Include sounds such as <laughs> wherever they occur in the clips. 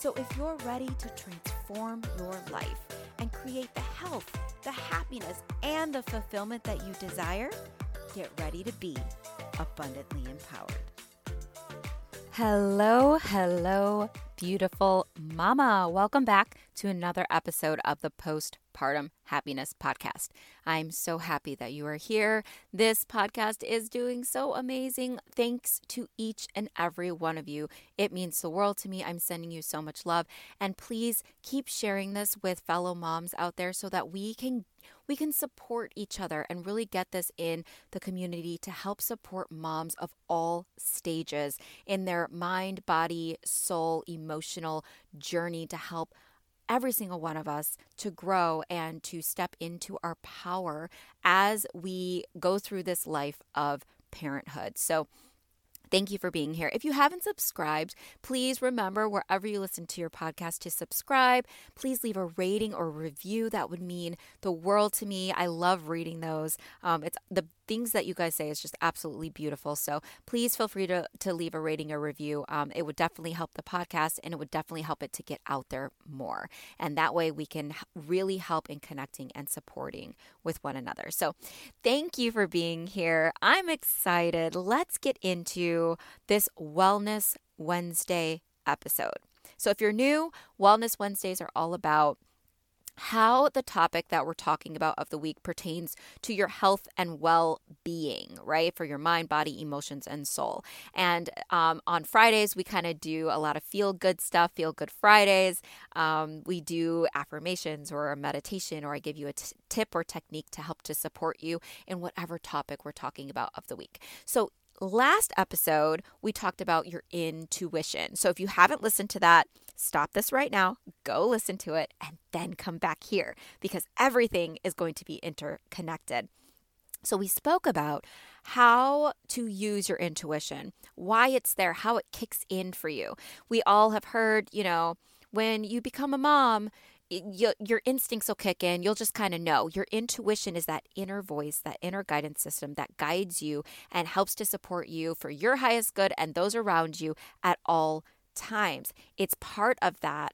So if you're ready to transform your life and create the health, the happiness, and the fulfillment that you desire, get ready to be abundantly empowered. Hello, hello, beautiful mama. Welcome back to another episode of the Postpartum Happiness Podcast. I'm so happy that you are here. This podcast is doing so amazing. Thanks to each and every one of you. It means the world to me. I'm sending you so much love. And please keep sharing this with fellow moms out there so that we can we can support each other and really get this in the community to help support moms of all stages in their mind, body, soul, emotional journey to help every single one of us to grow and to step into our power as we go through this life of parenthood. So, Thank you for being here. If you haven't subscribed, please remember wherever you listen to your podcast to subscribe. Please leave a rating or review. That would mean the world to me. I love reading those. Um, it's the things that you guys say is just absolutely beautiful. So please feel free to, to leave a rating or review. Um, it would definitely help the podcast and it would definitely help it to get out there more. And that way we can really help in connecting and supporting with one another. So thank you for being here. I'm excited. Let's get into this Wellness Wednesday episode. So if you're new, Wellness Wednesdays are all about how the topic that we're talking about of the week pertains to your health and well being, right? For your mind, body, emotions, and soul. And um, on Fridays, we kind of do a lot of feel good stuff, feel good Fridays. Um, we do affirmations or a meditation, or I give you a t- tip or technique to help to support you in whatever topic we're talking about of the week. So last episode, we talked about your intuition. So if you haven't listened to that, stop this right now, go listen to it, and then come back here because everything is going to be interconnected. So, we spoke about how to use your intuition, why it's there, how it kicks in for you. We all have heard, you know, when you become a mom, your instincts will kick in. You'll just kind of know. Your intuition is that inner voice, that inner guidance system that guides you and helps to support you for your highest good and those around you at all times. It's part of that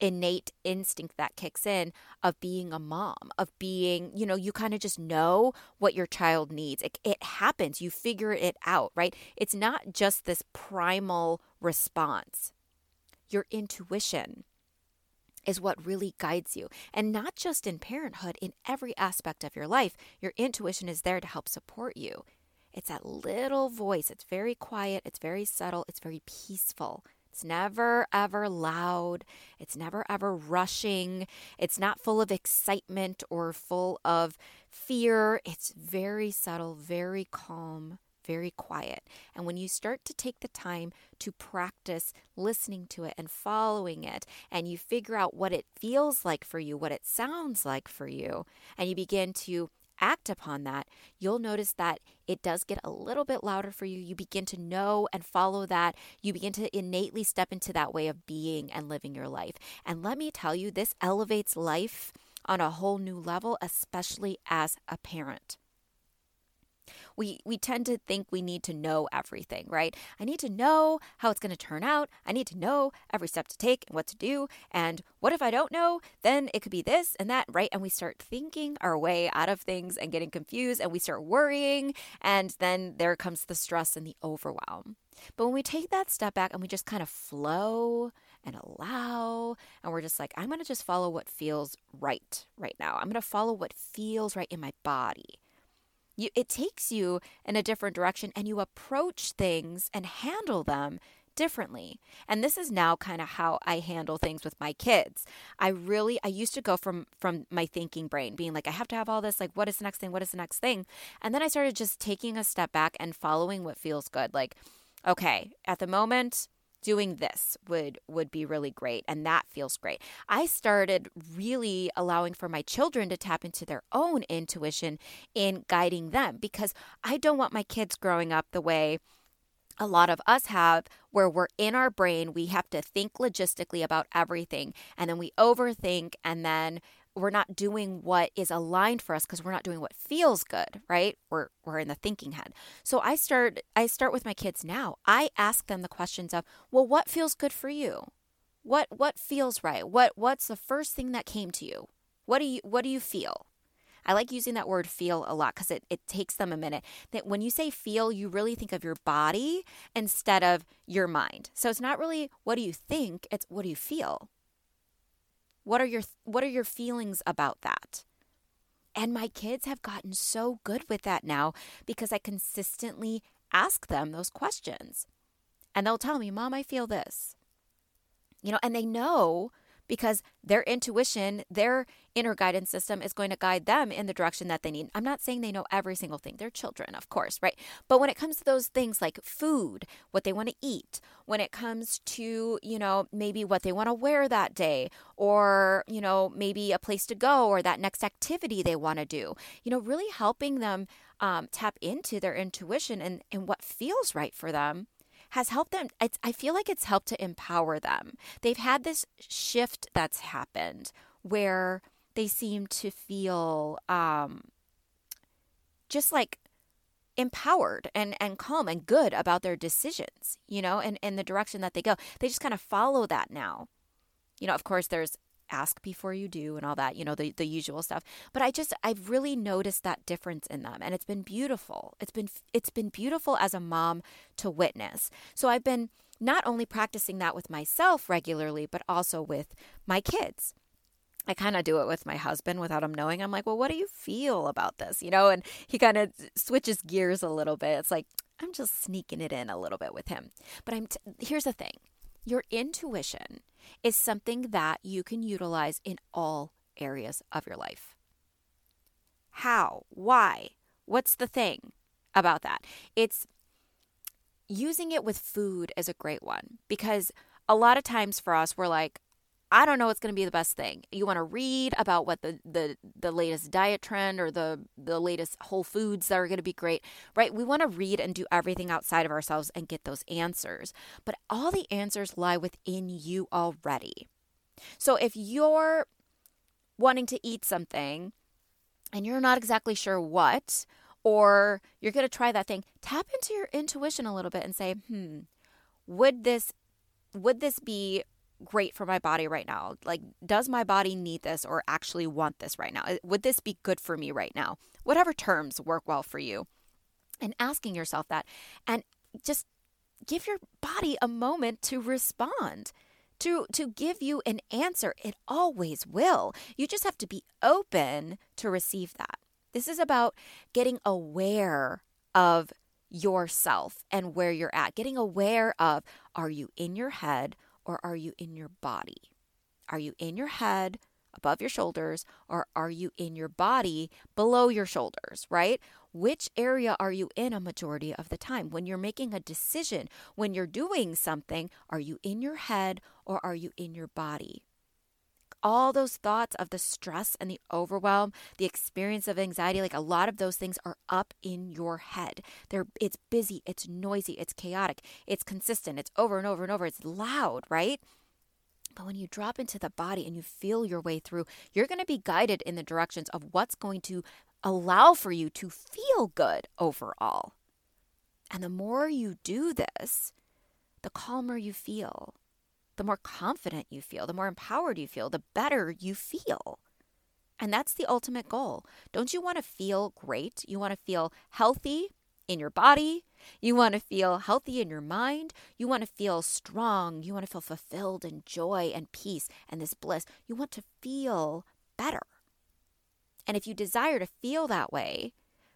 innate instinct that kicks in of being a mom, of being, you know, you kind of just know what your child needs. It, it happens, you figure it out, right? It's not just this primal response, your intuition is what really guides you. And not just in parenthood, in every aspect of your life, your intuition is there to help support you. It's that little voice. It's very quiet, it's very subtle, it's very peaceful. It's never ever loud. It's never ever rushing. It's not full of excitement or full of fear. It's very subtle, very calm, very quiet. And when you start to take the time to practice listening to it and following it, and you figure out what it feels like for you, what it sounds like for you, and you begin to act upon that, you'll notice that it does get a little bit louder for you. You begin to know and follow that. You begin to innately step into that way of being and living your life. And let me tell you, this elevates life on a whole new level, especially as a parent we we tend to think we need to know everything, right? I need to know how it's going to turn out. I need to know every step to take and what to do. And what if I don't know? Then it could be this and that, right? And we start thinking our way out of things and getting confused and we start worrying and then there comes the stress and the overwhelm. But when we take that step back and we just kind of flow and allow, and we're just like, I'm going to just follow what feels right right now. I'm going to follow what feels right in my body. You, it takes you in a different direction and you approach things and handle them differently. And this is now kind of how I handle things with my kids. I really I used to go from from my thinking brain being like I have to have all this like what is the next thing? What is the next thing? And then I started just taking a step back and following what feels good. Like okay, at the moment doing this would would be really great and that feels great. I started really allowing for my children to tap into their own intuition in guiding them because I don't want my kids growing up the way a lot of us have where we're in our brain we have to think logistically about everything and then we overthink and then we're not doing what is aligned for us because we're not doing what feels good, right? We're we're in the thinking head. So I start I start with my kids now. I ask them the questions of, "Well, what feels good for you? What what feels right? What what's the first thing that came to you? What do you what do you feel?" I like using that word feel a lot because it, it takes them a minute. That when you say feel, you really think of your body instead of your mind. So it's not really what do you think, it's what do you feel? What are your what are your feelings about that? And my kids have gotten so good with that now because I consistently ask them those questions. And they'll tell me, "Mom, I feel this." You know, and they know because their intuition, their inner guidance system is going to guide them in the direction that they need. I'm not saying they know every single thing. They're children, of course, right? But when it comes to those things like food, what they want to eat, when it comes to, you know, maybe what they want to wear that day, or, you know, maybe a place to go or that next activity they want to do, you know, really helping them um, tap into their intuition and, and what feels right for them has helped them. I feel like it's helped to empower them. They've had this shift that's happened where they seem to feel um, just like empowered and, and calm and good about their decisions, you know, and, and the direction that they go. They just kind of follow that now. You know, of course, there's ask before you do and all that, you know, the, the usual stuff. But I just I've really noticed that difference in them and it's been beautiful. It's been it's been beautiful as a mom to witness. So I've been not only practicing that with myself regularly, but also with my kids. I kind of do it with my husband without him knowing. I'm like, well, what do you feel about this? You know, and he kind of switches gears a little bit. It's like, I'm just sneaking it in a little bit with him. But I'm, t- here's the thing your intuition is something that you can utilize in all areas of your life. How? Why? What's the thing about that? It's using it with food is a great one because a lot of times for us, we're like, I don't know what's going to be the best thing. You want to read about what the, the, the latest diet trend or the, the latest whole foods that are going to be great, right? We want to read and do everything outside of ourselves and get those answers. But all the answers lie within you already. So if you're wanting to eat something and you're not exactly sure what, or you're going to try that thing, tap into your intuition a little bit and say, hmm, would this would this be great for my body right now? Like, does my body need this or actually want this right now? Uh, would this be good for me right now? Whatever terms work well for you. And asking yourself that and just give your body a moment to respond. To, to give you an answer. It always will. You just have to be open to receive that. This is about getting aware of yourself and where you're at, getting aware of are you in your head or are you in your body? Are you in your head, above your shoulders, or are you in your body, below your shoulders, right? Which area are you in a majority of the time? When you're making a decision, when you're doing something, are you in your head or are you in your body? All those thoughts of the stress and the overwhelm, the experience of anxiety, like a lot of those things are up in your head. They're it's busy, it's noisy, it's chaotic, it's consistent, it's over and over and over, it's loud, right? But when you drop into the body and you feel your way through, you're going to be guided in the directions of what's going to allow for you to feel good overall. And the more you do this, the calmer you feel, the more confident you feel, the more empowered you feel, the better you feel. And that's the ultimate goal. Don't you want to feel great? You want to feel healthy in your body. You want to feel healthy in your mind. You want to feel strong. You want to feel fulfilled and joy and peace and this bliss. You want to feel better. And if you desire to feel that way,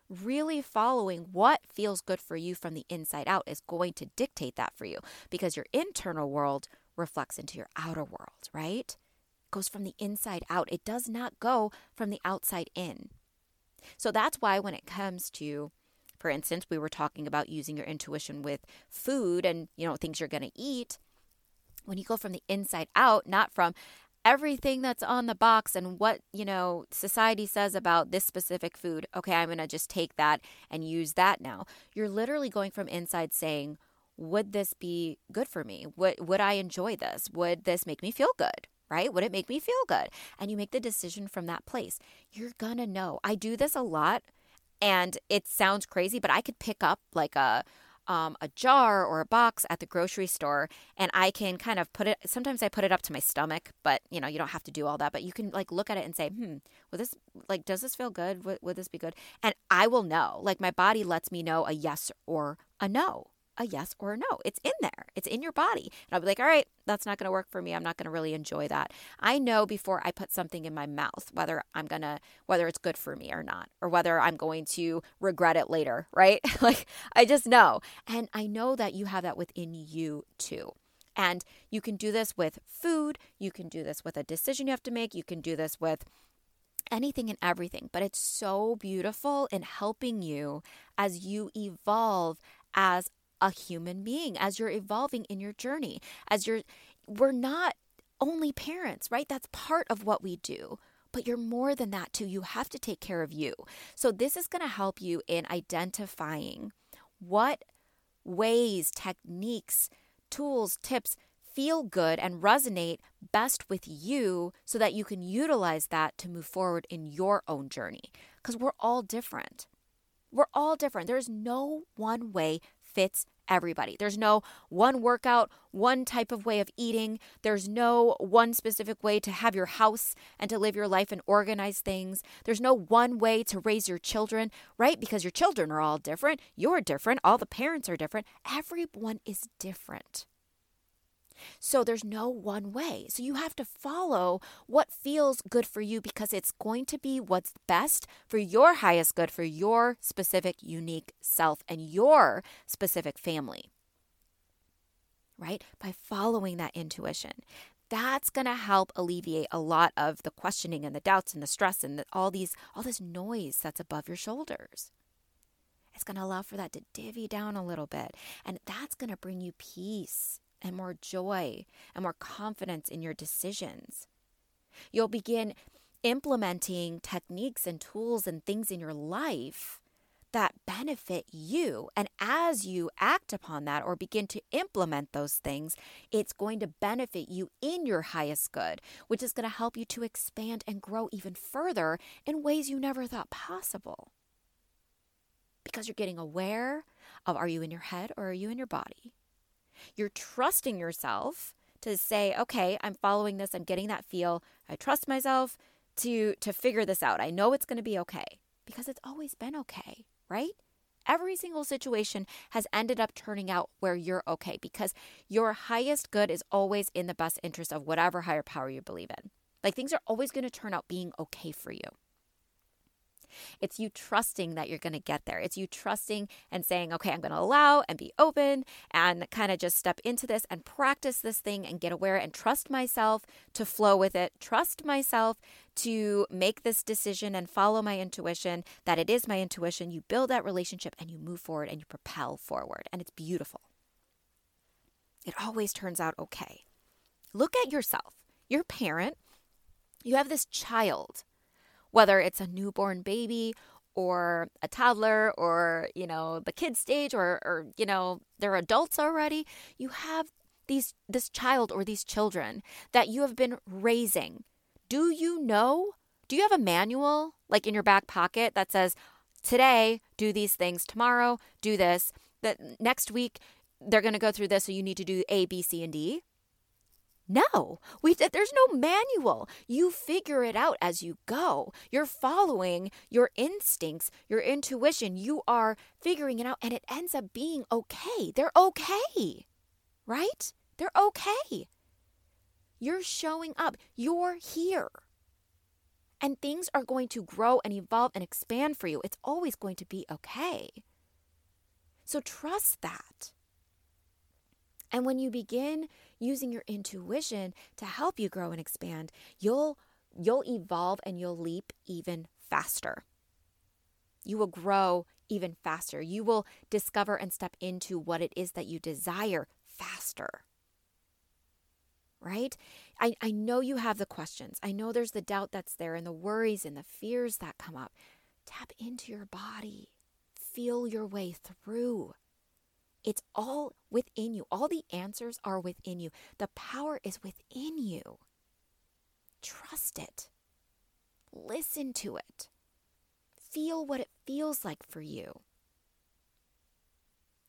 really following what feels good for you from the inside out is going to dictate that for you because your internal world reflects into your outer world, right? It goes from the inside out. It does not go from the outside in. So that's why when it comes to for instance, we were talking about using your intuition with food and, you know, things you're going to eat. When you go from the inside out, not from everything that's on the box and what, you know, society says about this specific food. Okay, I'm going to just take that and use that now. You're literally going from inside saying, would this be good for me? Would would I enjoy this? Would this make me feel good? Right? Would it make me feel good? And you make the decision from that place. You're gonna know. I do this a lot and it sounds crazy, but I could pick up like a um, a jar or a box at the grocery store and I can kind of put it sometimes I put it up to my stomach but you know you don't have to do all that but you can like look at it and say hmm would this like does this feel good would, would this be good and I will know like my body lets me know a yes or a no a yes or a no. It's in there, it's in your body. And I'll be like, all right, that's not going to work for me. I'm not going to really enjoy that. I know before I put something in my mouth whether I'm going to, whether it's good for me or not, or whether I'm going to regret it later, <laughs> right? <laughs> like, I just know. And I know that you have that within you too. And you can do this with food, you can do this with a decision you have to make, you can do this with anything and everything, but it's so beautiful in helping you as you evolve as a human being as you're evolving in your journey as you're we're not only parents right? That's part of what we do but you're more than that too. You have to take care of you. So this is going to help you in identifying what ways techniques tools tips feel good and resonate best with you so that you can utilize that to move forward in your own journey. Because we're all different. We're all different. There's no one way fits everybody. There's no one workout, one type of way of eating. There's no one specific way to have your house and to live your life and organize things. There's no one way to raise your children, right? Because your children are all different. You're different. All the parents are different. Everyone is different. So there's no one way. So you have to follow what feels good for you because it's going to be what's best for your highest good, for your specific, unique self and your specific family. Right? By following that intuition. That's going to help alleviate a lot of the questioning and the doubts and the stress and the, all these all this noise that's above your shoulders. It's going to allow for that to divvy down a little bit. And that's going to bring you peace and more joy and more confidence in your decisions. You'll begin implementing techniques and tools and things in your life that benefit you. And as you act upon that or begin to implement those things, it's going to benefit you in your highest good, which is going to help you to expand and grow even further in ways you never thought possible. Because you're getting aware of are you in your head or are you in your body? You're trusting yourself to say, okay, I'm following this, I'm getting that feel. I trust myself to to figure this out. I know it's going to be okay because it's always been okay, right? Every single situation has ended up turning out where you're okay because your highest good is always in the best interest of whatever higher power you believe in. Like things are always going to turn out being okay for you. It's you trusting that you're going to get there. It's you trusting and saying, okay, I'm going to allow and be open and kind of just step into this and practice this thing and get aware and trust myself to flow with it. Trust myself to make this decision and follow my intuition, that it is my intuition. You build that relationship and you move forward and you propel forward. And it's beautiful. It always turns out okay. Look at yourself. Your parent, you have this child whether it's a newborn baby or a toddler or you know the kid stage or or you know they're adults already you have these this child or these children that you have been raising. Do you know do you have a manual like in your back pocket that says today do these things. Tomorrow do this. That next week they're going to go through this so you need to do a b c and d no, we there's no manual. You figure it out as you go. You're following your instincts, your intuition. You are figuring it out and it ends up being okay. They're okay. Right? They're okay. You're showing up. You're here. And things are going to grow and evolve and expand for you. It's always going to be okay. So trust that. And when you begin using your intuition to help you grow and expand, you'll you'll evolve and you'll leap even faster. You will grow even faster. You will discover and step into what it is that you desire faster. right? I, I know you have the questions. I know there's the doubt that's there and the worries and the fears that come up. Tap into your body, feel your way through. It's all within you. All the answers are within you. The power is within you. Trust it. Listen to it. Feel what it feels like for you.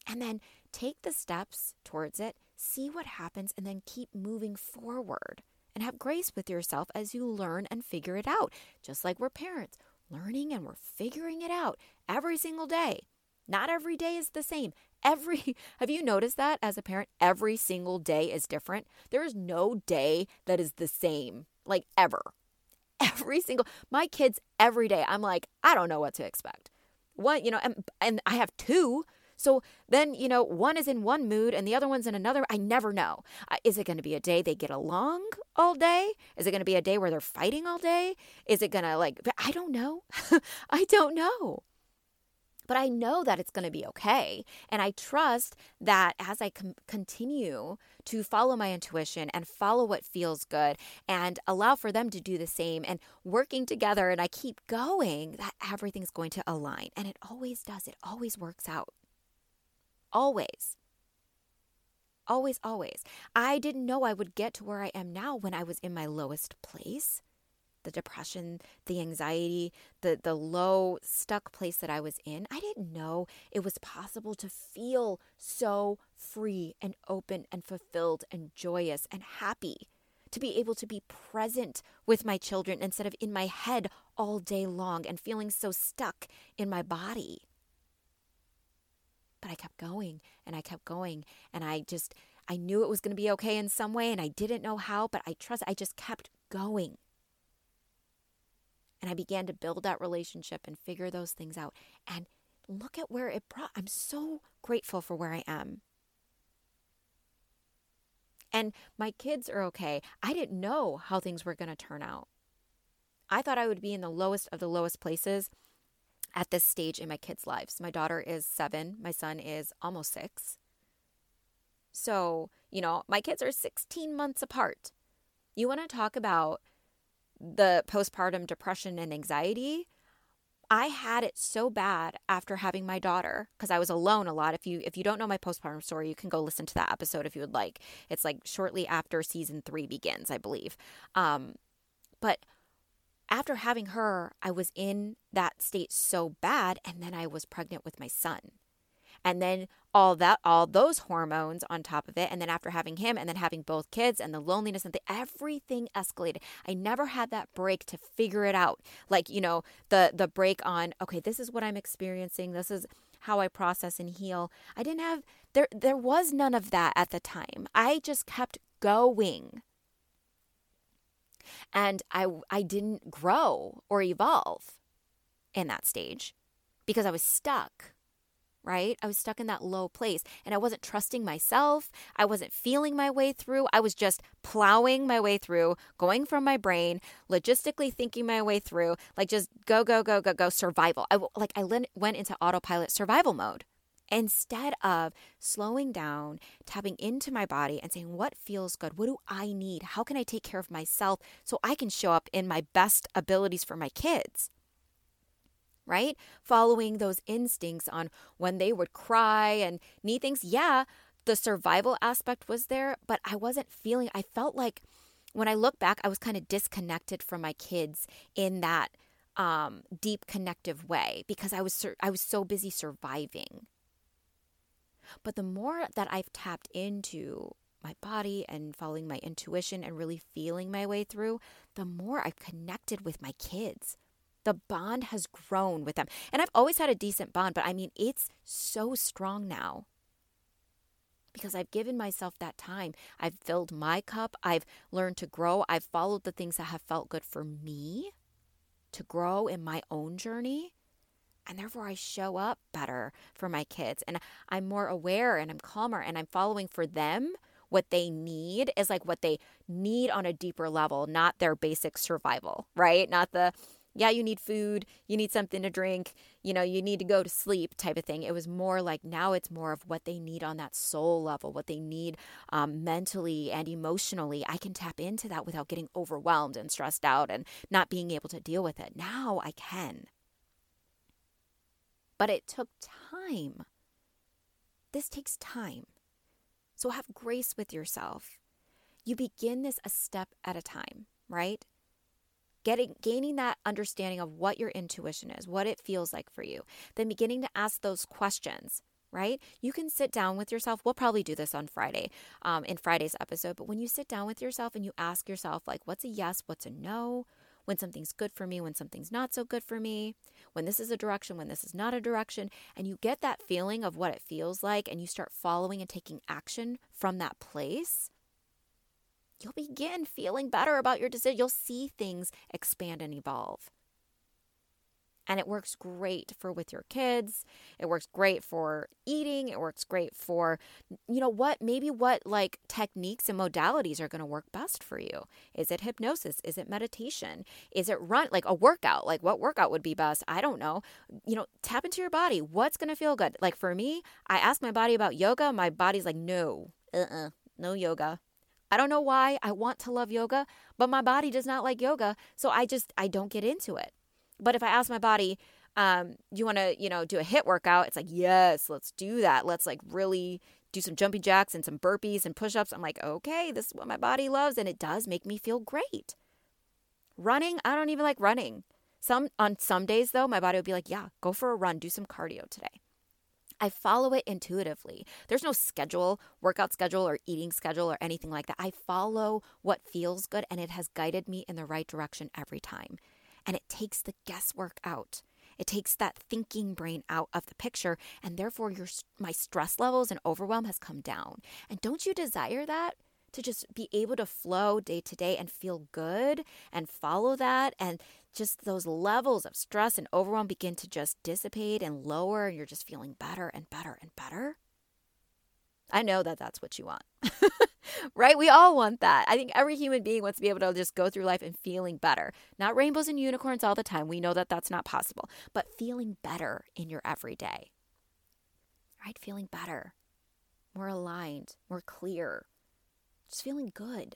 And then take the steps towards it, see what happens, and then keep moving forward. And have grace with yourself as you learn and figure it out. Just like we're parents, learning and we're figuring it out every single day. Not every day is the same. Every <laughs> have you noticed that as a parent every single day is different? There is no day that is the same like ever. <laughs> Every single my kids every day I'm like I don't know what to expect. One, you know, and, and I have two so then, you know, one is in one mood and the other one's in another. I never know. Is it going to be a day they get along all day? Is it going to be a day where they're fighting all day? Is it going to like, I don't know. <laughs> I don't know but I know that it's going to be okay. And I trust that as I com- continue to follow my intuition and follow what feels good and allow for them to do the same and working together and I keep going, that everything's going to align. And it always does, it always works out. Always. Always, always. I didn't know I would get to where I am now when I was in my lowest place the depression, the anxiety, the the low stuck place that I was in, I didn't know it was possible to feel so free and open and fulfilled and joyous and happy. To be able to be present with my children instead of in my head all day long and feeling so stuck in my body. But I kept going and I kept going and I just I knew it was going to be okay in some way and I didn't know how, but I trust I just kept going. And I began to build that relationship and figure those things out. And look at where it brought. I'm so grateful for where I am. And my kids are okay. I didn't know how things were going to turn out. I thought I would be in the lowest of the lowest places at this stage in my kids' lives. My daughter is seven, my son is almost six. So, you know, my kids are 16 months apart. You want to talk about the postpartum depression and anxiety, I had it so bad after having my daughter because I was alone a lot. If you if you don't know my postpartum story, you can go listen to that episode if you would like. It's like shortly after season three begins, I believe. Um, but after having her, I was in that state so bad, and then I was pregnant with my son and then all that all those hormones on top of it and then after having him and then having both kids and the loneliness and the everything escalated. I never had that break to figure it out. Like you know the the break on okay this is what i'm experiencing this is how i process and heal. I didn't have there there was none of that at the time. I just kept going. And i i didn't grow or evolve in that stage because i was stuck right? I was stuck in that low place and I wasn't trusting myself. I wasn't feeling my way through. I was just plowing my way through, going from my brain, logistically thinking my way through, like just go, go, go, go, go, survival. I like I went into autopilot survival mode instead of slowing down, tapping into my body and saying, What feels good? What do I need? How can I take care of myself so I can show up in my best abilities for my kids? Right? Following those instincts on when they would cry and need things. Yeah, the survival aspect was there, but I wasn't feeling, I felt like when I look back, I was kind of disconnected from my kids in that um, deep connective way because I was sur- I was so busy surviving. But the more that I've tapped into my body and following my intuition and really feeling my way through, the more I've connected with my kids, the bond has grown with them. And I've always had a decent bond, but I mean, it's so strong now because I've given myself that time. I've filled my cup. I've learned to grow. I've followed the things that have felt good for me to grow in my own journey. And therefore, I show up better for my kids. And I'm more aware and I'm calmer and I'm following for them what they need is like what they need on a deeper level, not their basic survival, right? Not the yeah, you need food, you need something to drink, you know, you need to go to sleep type of thing. It was more like now it's more of what they need on that soul level, what they need um, mentally and emotionally. I can tap into that without getting overwhelmed and stressed out and not being able to deal with it. Now I can. But it took time. This takes time. So have grace with yourself. You begin this a step at a time, right? Getting gaining that understanding of what your intuition is, what it feels like for you, then beginning to ask those questions. Right? You can sit down with yourself. We'll probably do this on Friday, um, in Friday's episode. But when you sit down with yourself and you ask yourself, like, what's a yes, what's a no, when something's good for me, when something's not so good for me, when this is a direction, when this is not a direction, and you get that feeling of what it feels like and you start following and taking action from that place, you'll begin feeling better about your decision. You'll see things expand and evolve. And it works great for with your kids. It works great for eating. It works great for, you know, what, maybe what like techniques and modalities are going to work best for you. Is it hypnosis? Is it meditation? Is it run, like a workout? Like what workout would be best? I don't know. You know, tap into your body. What's going to feel good? Like for me, I asked my body about yoga. My body's like, no, uh uh-uh, uh, no yoga. I don't know why I want to love yoga, but my body does not like yoga. So I just, I don't get into it. But if I ask my body, um, do you want to, you know, do a HIIT workout? It's like, yes, let's do that. Let's like really do some jumping jacks and some burpees and push ups. I'm like, okay, this is what my body loves. And it does make me feel great. Running, I don't even like running. Some on some days though, my body would be like, yeah, go for a run, do some cardio today. I follow it intuitively. There's no schedule, workout schedule, or eating schedule, or anything like that. I follow what feels good, and it has guided me in the right direction every time. And it takes the guesswork out. It takes that thinking brain out of the picture, and therefore, your my stress levels and overwhelm has come down. And don't you desire that? to just be able to flow day to day and feel good and follow that and just those levels of stress and overwhelm begin to just dissipate and lower and you're just feeling better and better and better. I know that that's what you want. <laughs> Right? We all want that. I think every human being wants to be able to just go through life and feeling better. Not rainbows and unicorns all the time. We know that that's not possible. But feeling better in your everyday. Right? Feeling better. More aligned. More clear. Just feeling good.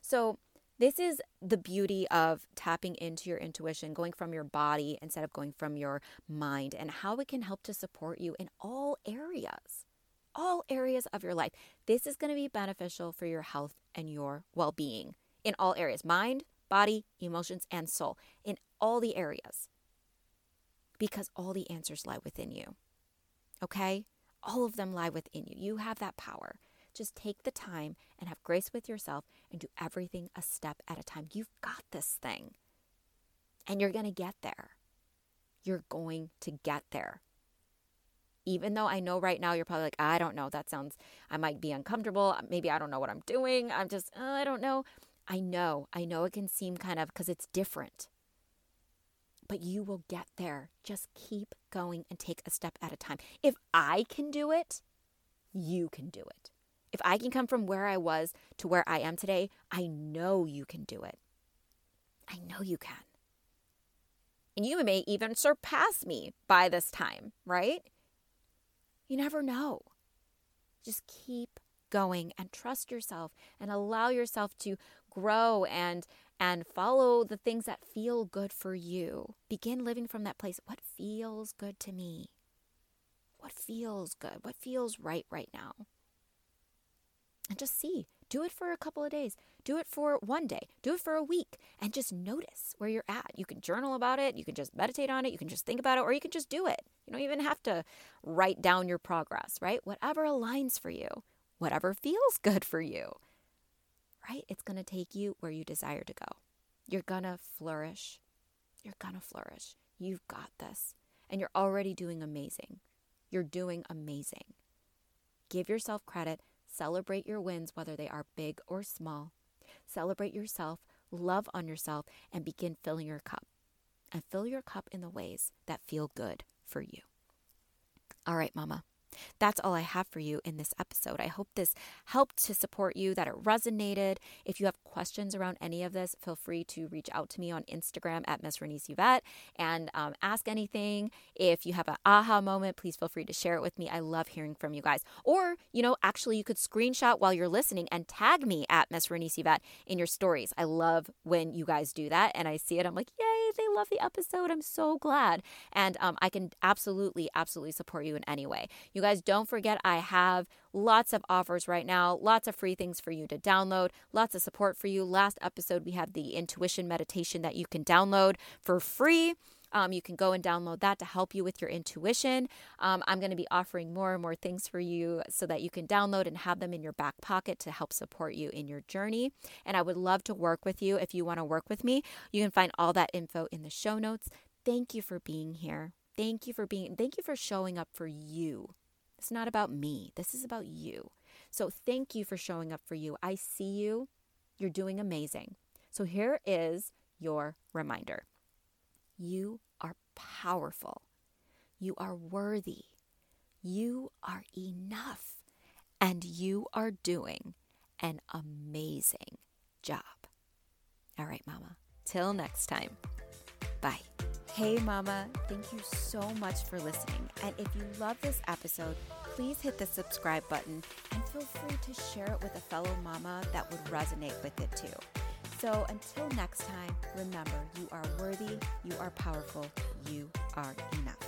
So, this is the beauty of tapping into your intuition, going from your body instead of going from your mind, and how it can help to support you in all areas, all areas of your life. This is going to be beneficial for your health and your well being in all areas mind, body, emotions, and soul, in all the areas, because all the answers lie within you. Okay? All of them lie within you. You have that power. Just take the time and have grace with yourself and do everything a step at a time. You've got this thing. And you're going to get there. You're going to get there. Even though I know right now you're probably like, I don't know, that sounds, I might be uncomfortable. Maybe I don't know what I'm doing. I'm just, uh, I don't know. I know, I know it can seem kind of because it's different, but you will get there. Just keep going and take a step at a time. If I can do it, you can do it. If I can come from where I was to where I am today, I know you can do it. I know you can. And you may even surpass me by this time, right? You never know. Just keep going and trust yourself and allow yourself to grow and and follow the things that feel good for you. Begin living from that place. What feels good to me? What feels good? What feels right right now? And just see. Do it for a couple of days. Do it for one day. Do it for a week and just notice where you're at. You can journal about it. You can just meditate on it. You can just think about it, or you can just do it. You don't even have to write down your progress, right? Whatever aligns for you, whatever feels good for you, right? It's going to take you where you desire to go. You're going to flourish. You're going to flourish. You've got this. And you're already doing amazing. You're doing amazing. Give yourself credit Celebrate your wins, whether they are big or small. Celebrate yourself, love on yourself, and begin filling your cup. And fill your cup in the ways that feel good for you. All right, Mama. That's all I have for you in this episode. I hope this helped to support you, that it resonated. If you have questions around any of this, feel free to reach out to me on Instagram at Miss Renese Yvette and um, ask anything. If you have an aha moment, please feel free to share it with me. I love hearing from you guys. Or, you know, actually, you could screenshot while you're listening and tag me at Miss Renese Yvette in your stories. I love when you guys do that and I see it. I'm like, yay, they love the episode. I'm so glad. And um, I can absolutely, absolutely support you in any way. You guys don't forget, I have lots of offers right now, lots of free things for you to download, lots of support for you. Last episode, we had the intuition meditation that you can download for free. Um, you can go and download that to help you with your intuition. Um, I'm going to be offering more and more things for you so that you can download and have them in your back pocket to help support you in your journey. And I would love to work with you if you want to work with me. You can find all that info in the show notes. Thank you for being here. Thank you for being, thank you for showing up for you. It's not about me. This is about you. So thank you for showing up for you. I see you. You're doing amazing. So here is your reminder you are powerful. You are worthy. You are enough. And you are doing an amazing job. All right, Mama. Till next time. Bye. Hey, Mama. Thank you so much for listening. And if you love this episode, please hit the subscribe button and feel free to share it with a fellow mama that would resonate with it too. So until next time, remember you are worthy, you are powerful, you are enough.